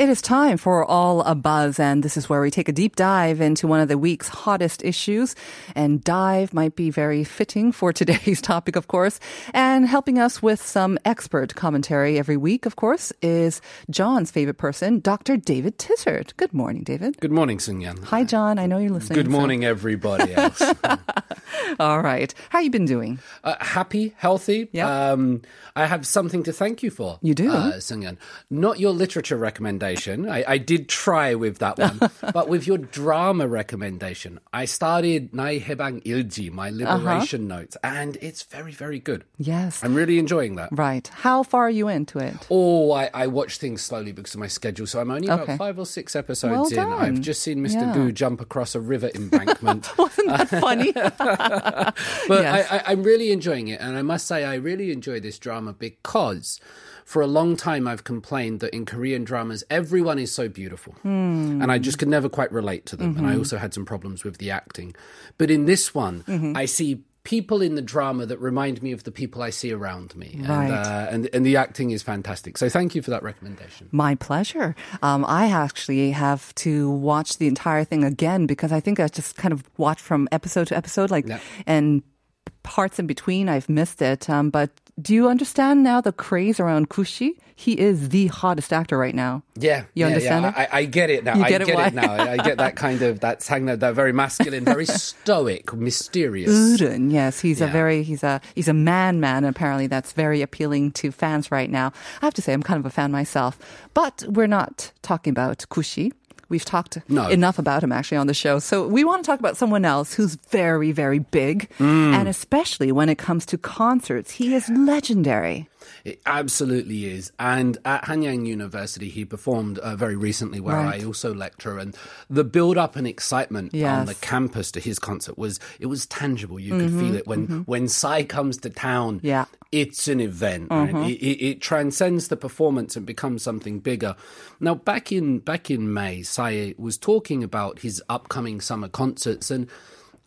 It is time for All a Buzz, and this is where we take a deep dive into one of the week's hottest issues. And dive might be very fitting for today's topic, of course. And helping us with some expert commentary every week, of course, is John's favorite person, Dr. David Tizzard. Good morning, David. Good morning, Sunyan. Hi, John. I know you're listening. Good so- morning, everybody else. All right. How you been doing? uh, happy, healthy. Yeah. Um, I have something to thank you for. You do? uh, Sunyan. Not your literature recommendation. I, I did try with that one, but with your drama recommendation, I started Nai Hebang Ilji, my Uh-huh. liberation notes, and it's very, very good. Yes. I'm really enjoying that. Right. How far are you into it? Oh, I, I watch things slowly because of my schedule, so I'm only about Okay. five or six episodes Well in. I've just seen Mr. Yeah. Goo jump across a river embankment. Wasn't that funny? But Yes. I, I, I'm really enjoying it, and I must say I really enjoy this drama because. For a long time, I've complained that in Korean dramas, everyone is so beautiful. Hmm. And I just could never quite relate to them. And Mm-hmm. I also had some problems with the acting. But in this one, Mm-hmm. I see people in the drama that remind me of the people I see around me. Right. And, uh, and, and the acting is fantastic. So thank you for that recommendation. My pleasure. Um, I actually have to watch the entire thing again because I think I just kind of watched from episode to episode, like, Yeah. and parts in between I've missed it. Um, but do you understand now the craze around Kushi? He is the hottest actor right now. Yeah, You yeah, understand yeah. I, I get it now. You I get it, it, now. I get that kind of that hang that very masculine, very stoic, mysterious. Uden, yes, he's a very he's a he's a man man. Apparently, that's very appealing to fans right now. I have to say, I'm kind of a fan myself. But we're not talking about Kushi. We've talked No. enough about him actually on the show. So we want to talk about someone else who's very, very big. Mm. And especially when it comes to concerts, he is legendary. It absolutely is. And at Hanyang University, he performed uh, very recently, where Right. I also lecture. And the build-up and excitement on Yes. Mm-hmm. the campus to his concert was it was tangible. You could feel it when when Psy comes to town. Yeah. Mm-hmm. It's an event. Right? It, it, it transcends the performance and becomes something bigger. Now, back in back in May, Psy was talking about his upcoming summer concerts and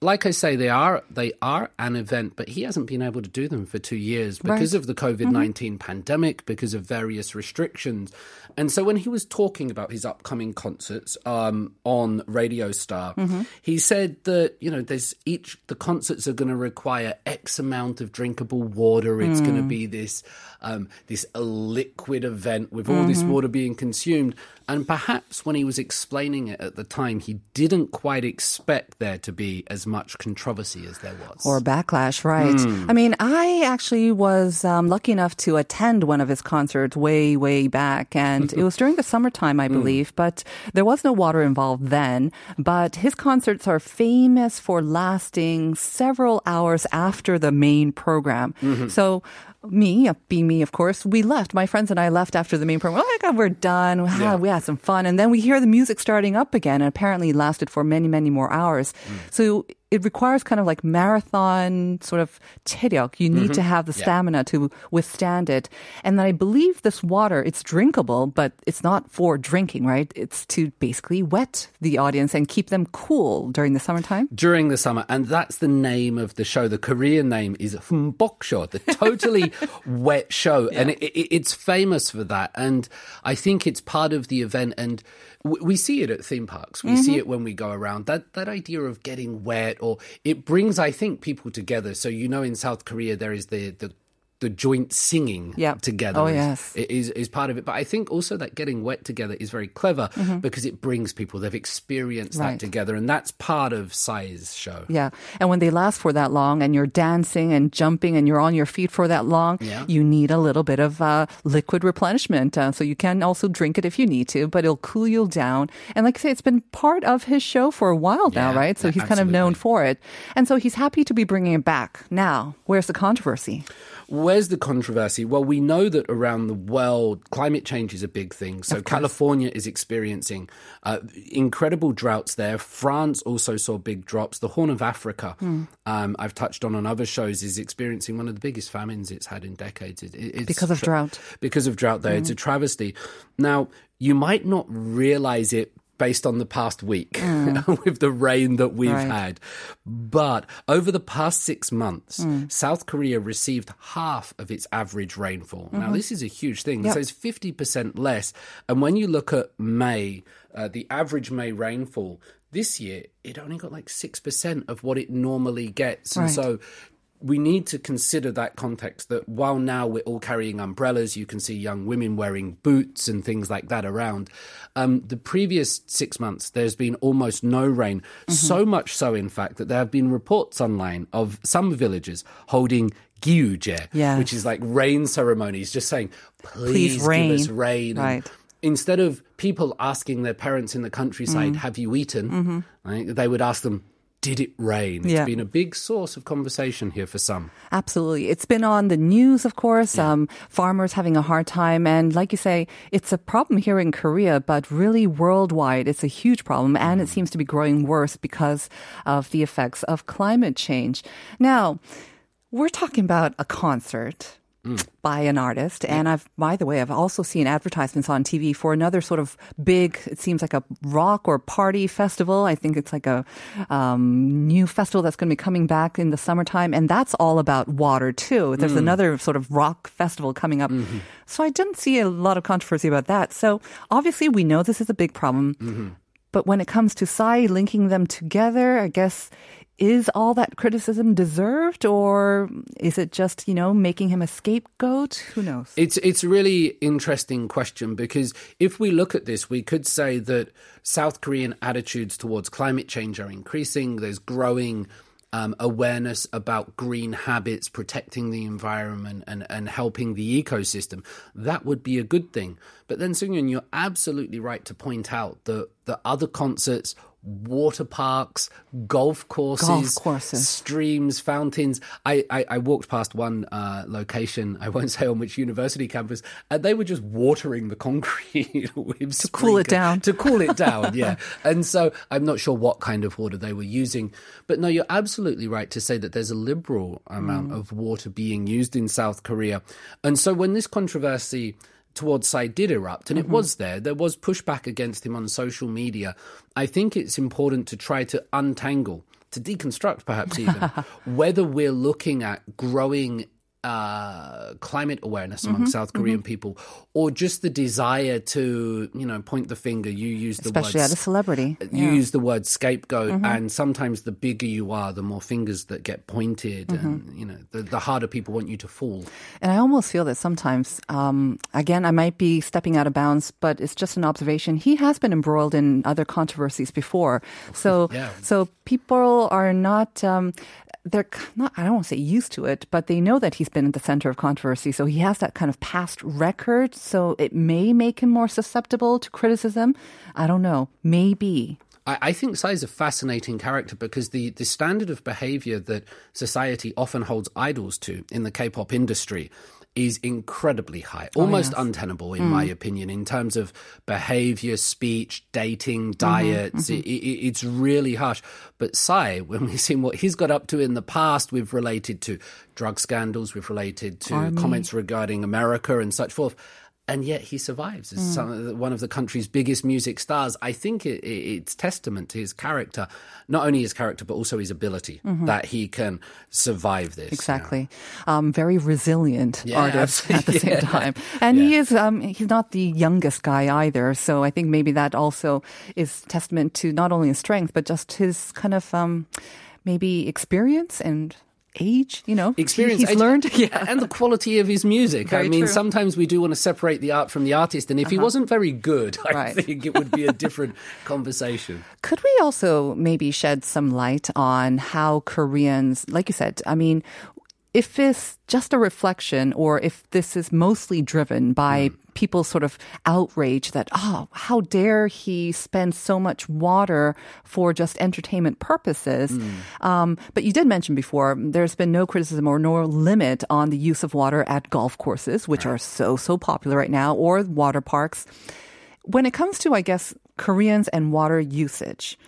like I say, they are they are an event, but he hasn't been able to do them for two years because Right. of the COVID 19 pandemic, because of various restrictions. And so when he was talking about his upcoming concerts um, on Radio Star, he said that, you know, there's each, the concerts are going to require X amount of drinkable water. It's going to be this, um, this a liquid event with all this water being consumed. And perhaps when he was explaining it at the time, he didn't quite expect there to be as much controversy as there was. Or backlash, right? Hmm. I mean, I actually was um, lucky enough to attend one of his concerts way, way back, and it was during the summertime, Hmm. I believe. But there was no water involved then. But his concerts are famous for lasting several hours after the main program. Mm-hmm. So. Me, being me, of course, we left. My friends and I left after the main program. Oh my God, we're done. Ah, Yeah. We had some fun. And then we hear the music starting up again. And apparently it lasted for many, many more hours. Mm. So it requires kind of like marathon sort of 체력. You need to have the Mm-hmm. Yeah. stamina to withstand it. And then I believe this water, it's drinkable, but it's not for drinking, right? It's to basically wet the audience and keep them cool during the summertime. during the summer, and that's the name of the show. The Korean name is Humbok the totally wet show, and it, it, it's famous for that. And I think it's part of the event, and we see it at theme parks. We see it when we go around. That that idea of getting wet, or it brings, I think, people together. So you know, in South Korea, there is the the the joint singing Yep. together Oh, is, yes. is is part of it. But I think also that getting wet together is very clever Mm-hmm. because it brings people. They've experienced Right. that together, and that's part of Psy's show. Yeah. And when they last for that long and you're dancing and jumping and you're on your feet for that long, Yeah. you need a little bit of uh, liquid replenishment. Uh, so you can also drink it if you need to, but it'll cool you down. And like I say, it's been part of his show for a while now, Yeah, right? So he's kind of known for it. And so he's happy to be bringing it back. Now, where's the controversy? Where's the controversy? Well, we know that around the world, climate change is a big thing. So California is experiencing uh, incredible droughts there. France also saw big drops. The Horn of Africa, Hmm. um, I've touched on on other shows, is experiencing one of the biggest famines it's had in decades. It, it- it's Because of drought. Because of drought, there, Mm. it's a travesty. Now, you might not realize it based on the past week with the rain that we've Mm. Right. had. But over the past six months, Mm. South Korea received half of its average rainfall. Now, Mhm. this is a huge thing. Yep. So it's 50% less. And when you look at May, uh, the average May rainfall this year, it only got like 6% of what it normally gets. And so we need to consider that context that while now we're all carrying umbrellas, you can see young women wearing boots and things like that around. Um, the previous six months, there's been almost no rain. So much so, in fact, that there have been reports online of some villages holding gyuje, Yes. which is like rain ceremonies, just saying, Please please, give us rain." rain. And Right. Instead of people asking their parents in the countryside, Mm. have you eaten? Mhm. Right, they would ask them, did it rain? Yeah. It's been a big source of conversation here for some. Absolutely. It's been on the news, of course, um, farmers having a hard time. And like you say, it's a problem here in Korea, but really worldwide, it's a huge problem. And it seems to be growing worse because of the effects of climate change. Now, we're talking about a concert. By an artist, and I've, by the way, I've also seen advertisements on TV for another sort of big. It seems like a rock or party festival. I think it's like a um, new festival that's going to be coming back in the summertime, and that's all about water too. There's Mm. another sort of rock festival coming up, so I didn't see a lot of controversy about that. So obviously, we know this is a big problem. But when it comes to Psy linking them together, I guess is all that criticism deserved, or is it just you know making him a scapegoat? Who knows? It's it's a really interesting question because if we look at this, we could say that South Korean attitudes towards climate change are increasing. There's growing um, awareness about green habits, protecting the environment, and, and helping the ecosystem. That would be a good thing. But then, Sungyun, you're absolutely right to point out that the other concerts, water parks, golf courses, Golf courses. streams, fountains. I, I, I walked past one uh, location, I won't say on which university campus, and they were just watering the concrete with to cool it down. To cool it down, yeah. And so I'm not sure what kind of water they were using. But no, you're absolutely right to say that there's a liberal amount of water being used in South Korea. And so when this controversy towards Psy did erupt, and it mm-hmm. was there. There was pushback against him on social media. I think it's important to try to untangle, to deconstruct perhaps even, whether we're looking at growing uh, climate awareness among Mhm, South Korean people, or just the desire to, you know, point the finger. You use the Especially word at a celebrity. you Yeah. use the word scapegoat, Mhm. and sometimes the bigger you are, the more fingers that get pointed, and Mm-hmm. you know, the, the harder people want you to fall. And I almost feel that sometimes, um, again, I might be stepping out of bounds, but it's just an observation. He has been embroiled in other controversies before, so Yeah. so people are not. Um, they're not, I don't want to say used to it, but they know that he's been at the center of controversy. So he has that kind of past record. So it may make him more susceptible to criticism. I don't know. Maybe. I, think Psy is a fascinating character because the, the standard of behavior that society often holds idols to in the K-pop industry is incredibly high, Oh, almost yes. untenable in Mm. my opinion, in terms of behavior, speech, dating, Mm-hmm, diets. It, it, it's really harsh. But Psy, when we've seen what he's got up to in the past, we've related to drug scandals, we've related to Army. comments regarding America and such forth. And yet he survives as Mm. some, one of the country's biggest music stars. I think it, it, it's testament to his character, not only his character, but also his ability Mhm. that he can survive this. Exactly. Um, very resilient Yeah, artist at the absolutely. same time. And he is, um, he's not the youngest guy either. So I think maybe that also is testament to not only his strength, but just his kind of, um, maybe experience and age, you know, Experience, He's age, learned. Yeah. and the quality of his music. I mean, true. sometimes we do want to separate the art from the artist, and if he Uh-huh. wasn't very good, I Right. think it would be a different conversation. Could we also maybe shed some light on how Koreans, like you said, I mean, if it's just a reflection or if this is mostly driven by people sort of outrage that, oh, how dare he spend so much water for just entertainment purposes. Um, but you did mention before, there's been no criticism or no limit on the use of water at golf courses, which are so, so popular right now, or water parks. When it comes to, I guess, Koreans and water usage,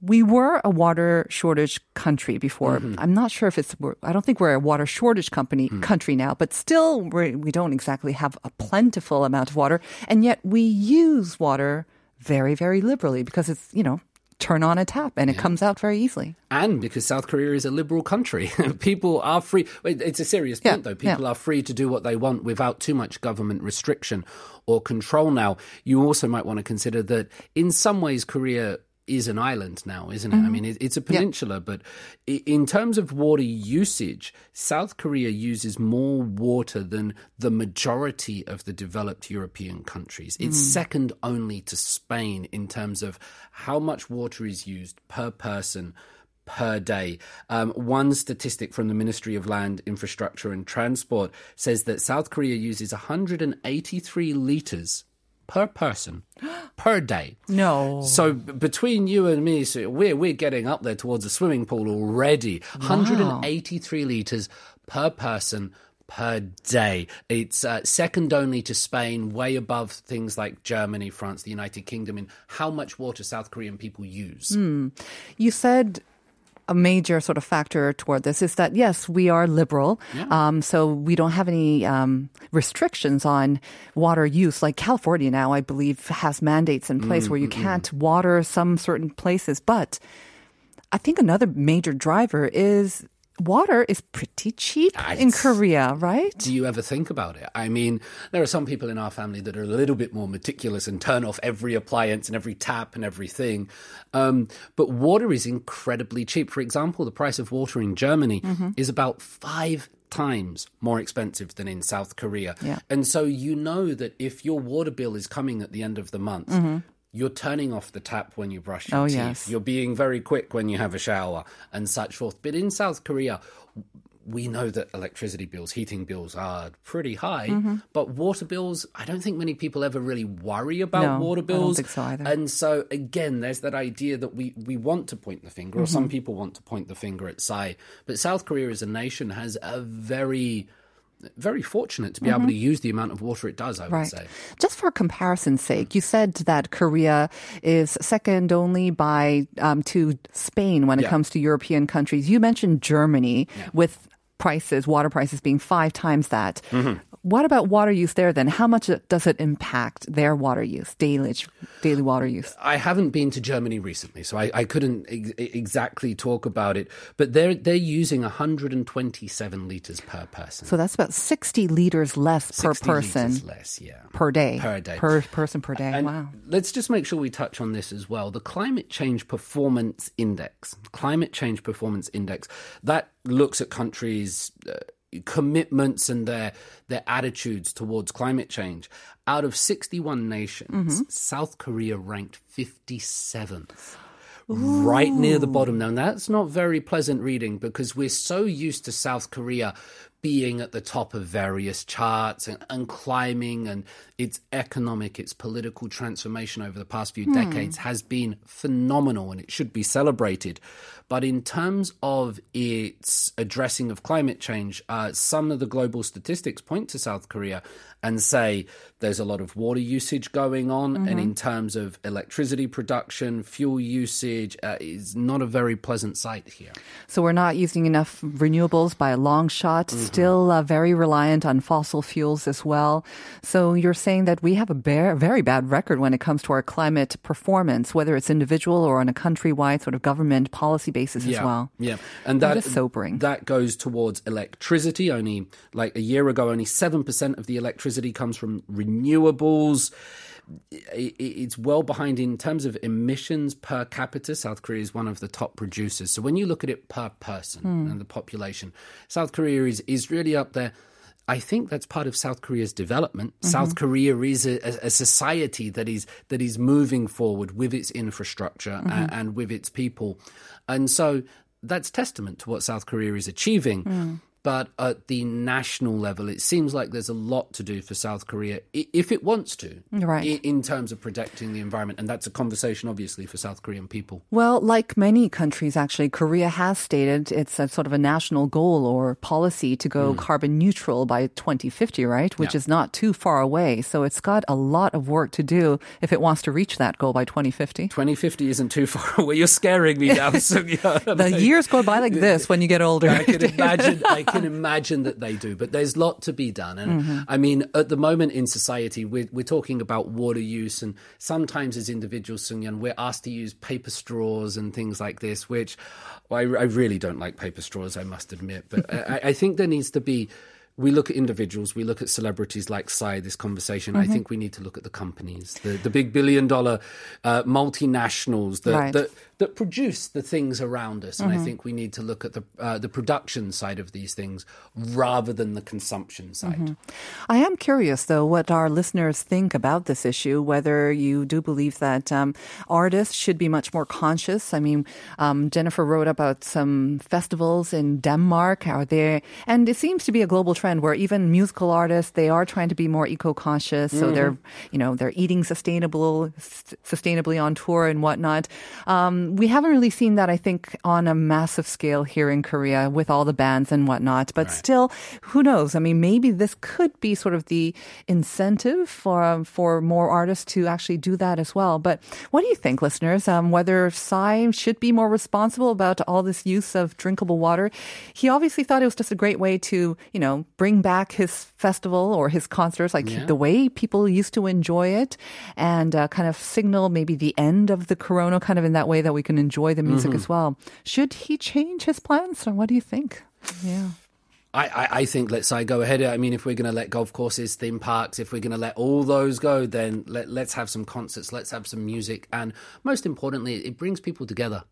we were a water shortage country before. Mm-hmm. I'm not sure if it's. I don't think we're a water shortage company hmm. country now, but still, we're, we don't exactly have a plentiful amount of water, and yet we use water very, very liberally because it's you know turn on a tap and it comes out very easily. and because South Korea is a liberal country. people are free. It's a serious Yeah, point, though. People yeah. are free to do what they want without too much government restriction or control now. You also might want to consider that in some ways, Korea is an island now, isn't it? I mean, it, it's a peninsula, but in terms of water usage, South Korea uses more water than the majority of the developed European countries. It's second only to Spain in terms of how much water is used per person per day. Um, one statistic from the Ministry of Land, Infrastructure and Transport says that South Korea uses 183 liters per person per day. No. So between you and me, so we're we're getting up there towards a swimming pool already. 183 liters per person per day. It's uh, second only to Spain, way above things like Germany, France, the United Kingdom in how much water South Korean people use. You said a major sort of factor toward this is that yes, we are liberal, um, so we don't have any um, restrictions on water use. Like California now, I believe, has mandates in place where you can't water some certain places. But I think another major driver is water is pretty cheap in Korea, right? Do you ever think about it? I mean, there are some people in our family that are a little bit more meticulous and turn off every appliance and every tap and everything. Um, but water is incredibly cheap. For example, the price of water in Germany is about five times more expensive than in South Korea. Yeah. And so you know that if your water bill is coming at the end of the month, you're turning off the tap when you brush your Oh, teeth. yes. You're being very quick when you have a shower and such forth. But in South Korea, we know that electricity bills, heating bills are pretty high, Mm-hmm. but water bills, I don't think many people ever really worry about No, water bills. so either. And so again, there's that idea that we, we want to point the finger, or Mm-hmm. some people want to point the finger at Psy. But South Korea as a nation has a very, very fortunate to be able to use the amount of water it does, I would Mm-hmm. Right. say. Just for comparison's sake, you said that Korea is second only by um, to Spain when it Yeah. comes to European countries. You mentioned Germany with prices, water prices being five times that. Mm-hmm. What about water use there then? How much does it impact their water use, daily daily water use? I haven't been to Germany recently, so I, I couldn't ex- exactly talk about it. But they're they're using 127 liters per person. So that's about 60 liters less per person liters less, yeah. per day. Per day. Per person per day. And wow. let's just make sure we touch on this as well. The Climate Change Performance Index, Climate Change Performance Index, that looks at countries' uh, commitments and their their attitudes towards climate change. Out of 61 nations, Mm-hmm. South Korea ranked 57th. Right near the bottom. Now, that's not very pleasant reading because we're so used to South Korea being at the top of various charts and, and climbing, and its economic, its political transformation over the past few decades has been phenomenal and it should be celebrated. But in terms of its addressing of climate change, uh, some of the global statistics point to South Korea and say there's a lot of water usage going on, and in terms of electricity production, fuel usage, uh, is not a very pleasant sight here. So we're not using enough renewables by a long shot. Mm-hmm. Still uh, very reliant on fossil fuels as well. So you're saying that we have a bare, very bad record when it comes to our climate performance, whether it's individual or on a countrywide sort of government policy basis as well. Yeah, and That that is sobering. That goes towards electricity. Only like a year ago, only seven percent of the electricity comes from renewables. It's well behind in terms of emissions per capita. South Korea is one of the top producers. So when you look at it per person Hmm. and the population, South Korea is is really up there. I think that's part of South Korea's development. Mm-hmm. South Korea is a, a- society that is that is moving forward with its infrastructure Mm-hmm. a- and with its people, and so that's testament to what South Korea is achieving. Mm. But at the national level, it seems like there's a lot to do for South Korea if it wants to, Right. in terms of protecting the environment. And that's a conversation, obviously, for South Korean people. Well, like many countries, actually, Korea has stated it's a sort of a national goal or policy to go hmm. carbon neutral by 2050, right? Which Yeah. is not too far away. So it's got a lot of work to do if it wants to reach that goal by 2050. 2050 isn't too far away. You're scaring me now. The years go by like this when you get older. I can imagine. I can imagine that they do, but there's a lot to be done. And Mm-hmm. I mean, at the moment in society, we're, we're talking about water use, and sometimes as individuals, Sunyan, we're asked to use paper straws and things like this, which I, I really don't like paper straws. I must admit, but I, I think there needs to be. We look at individuals, we look at celebrities like Psy, this conversation. Mm-hmm. I think we need to look at the companies, the, the big billion dollar uh, multinationals that, Right. that that produce the things around us. And I think we need to look at the uh, the production side of these things rather than the consumption side. I am curious, though, what our listeners think about this issue, whether you do believe that um, artists should be much more conscious. I mean, um, Jennifer wrote about some festivals in Denmark. Are there, and it seems to be a global trend where even musical artists, they are trying to be more eco-conscious. So they're, you know, they're eating sustainable, s- sustainably on tour and whatnot. Um, we haven't really seen that, I think, on a massive scale here in Korea with all the bands and whatnot. But still, who knows? I mean, maybe this could be sort of the incentive for for more artists to actually do that as well. But what do you think, listeners? Um, whether Psy should be more responsible about all this use of drinkable water? He obviously thought it was just a great way to, you know, bring back his festival or his concerts, like Yeah. the way people used to enjoy it, and uh, kind of signal maybe the end of the Corona, kind of in that way that we can enjoy the music as well. Should he change his plans, or what do you think? Yeah. I, I, I think let's say go ahead. I mean, if we're going to let golf courses, theme parks, if we're going to let all those go, then let, let's have some concerts, let's have some music, and most importantly, it brings people together.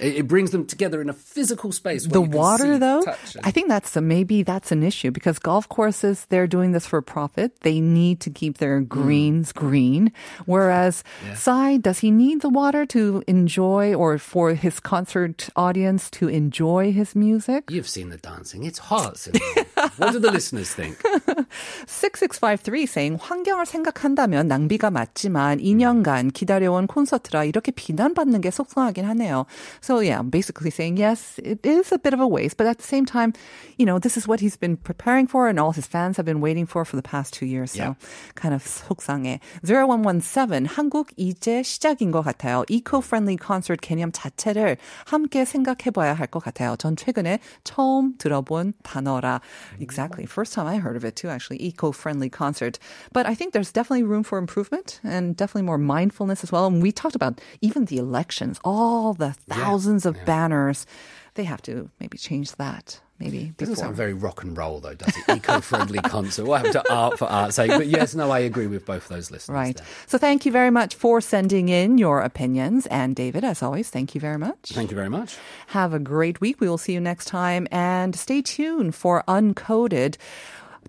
It, it brings them together in a physical space. the water see, though i think that's a, maybe that's an issue because golf courses they're doing this for profit they need to keep their Hmm. greens green whereas Psy does he need the water to enjoy or for his concert audience to enjoy his music You've seen the dancing. It's hot. Simone. what do the listeners think? 6653 saying 환경을 생각한다면 낭비가 맞지만 2년간 기다려온 콘서트라 이렇게 비난받는 게 속상하긴 하네요. So yeah, basically saying yes, it is a bit of a waste, but at the same time, you know, this is what he's been preparing for and all his fans have been waiting for for the past two years. So kind of 속상해. 0117 한국 이제 시작인 것 같아요. eco-friendly concert 개념 자체를 함께 생각해봐야 할 것 같아요. 전 최근에 처음 들어본 단어라. Exactly. First time I heard of it too, actually. Eco-friendly concert. But I think there's definitely room for improvement and definitely more mindfulness as well. And we talked about even the elections, all the thousands of banners. They have to maybe change that. Maybe it Doesn't before. sound very rock and roll though, does it? Eco-friendly concert. We'll have to art for art's sake. But yes, no, I agree with both those listeners. Right. there. So thank you very much for sending in your opinions. And David, as always, thank you very much. Thank you very much. Have a great week. We will see you next time. And stay tuned for Uncoded.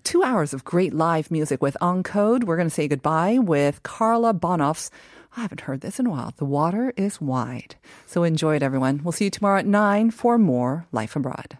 Two hours of great live music with Uncode. We're going to say goodbye with Carla Bonoff's. I haven't heard this in a while. The water is wide. So enjoy it, everyone. We'll see you tomorrow at 9 for more Life Abroad.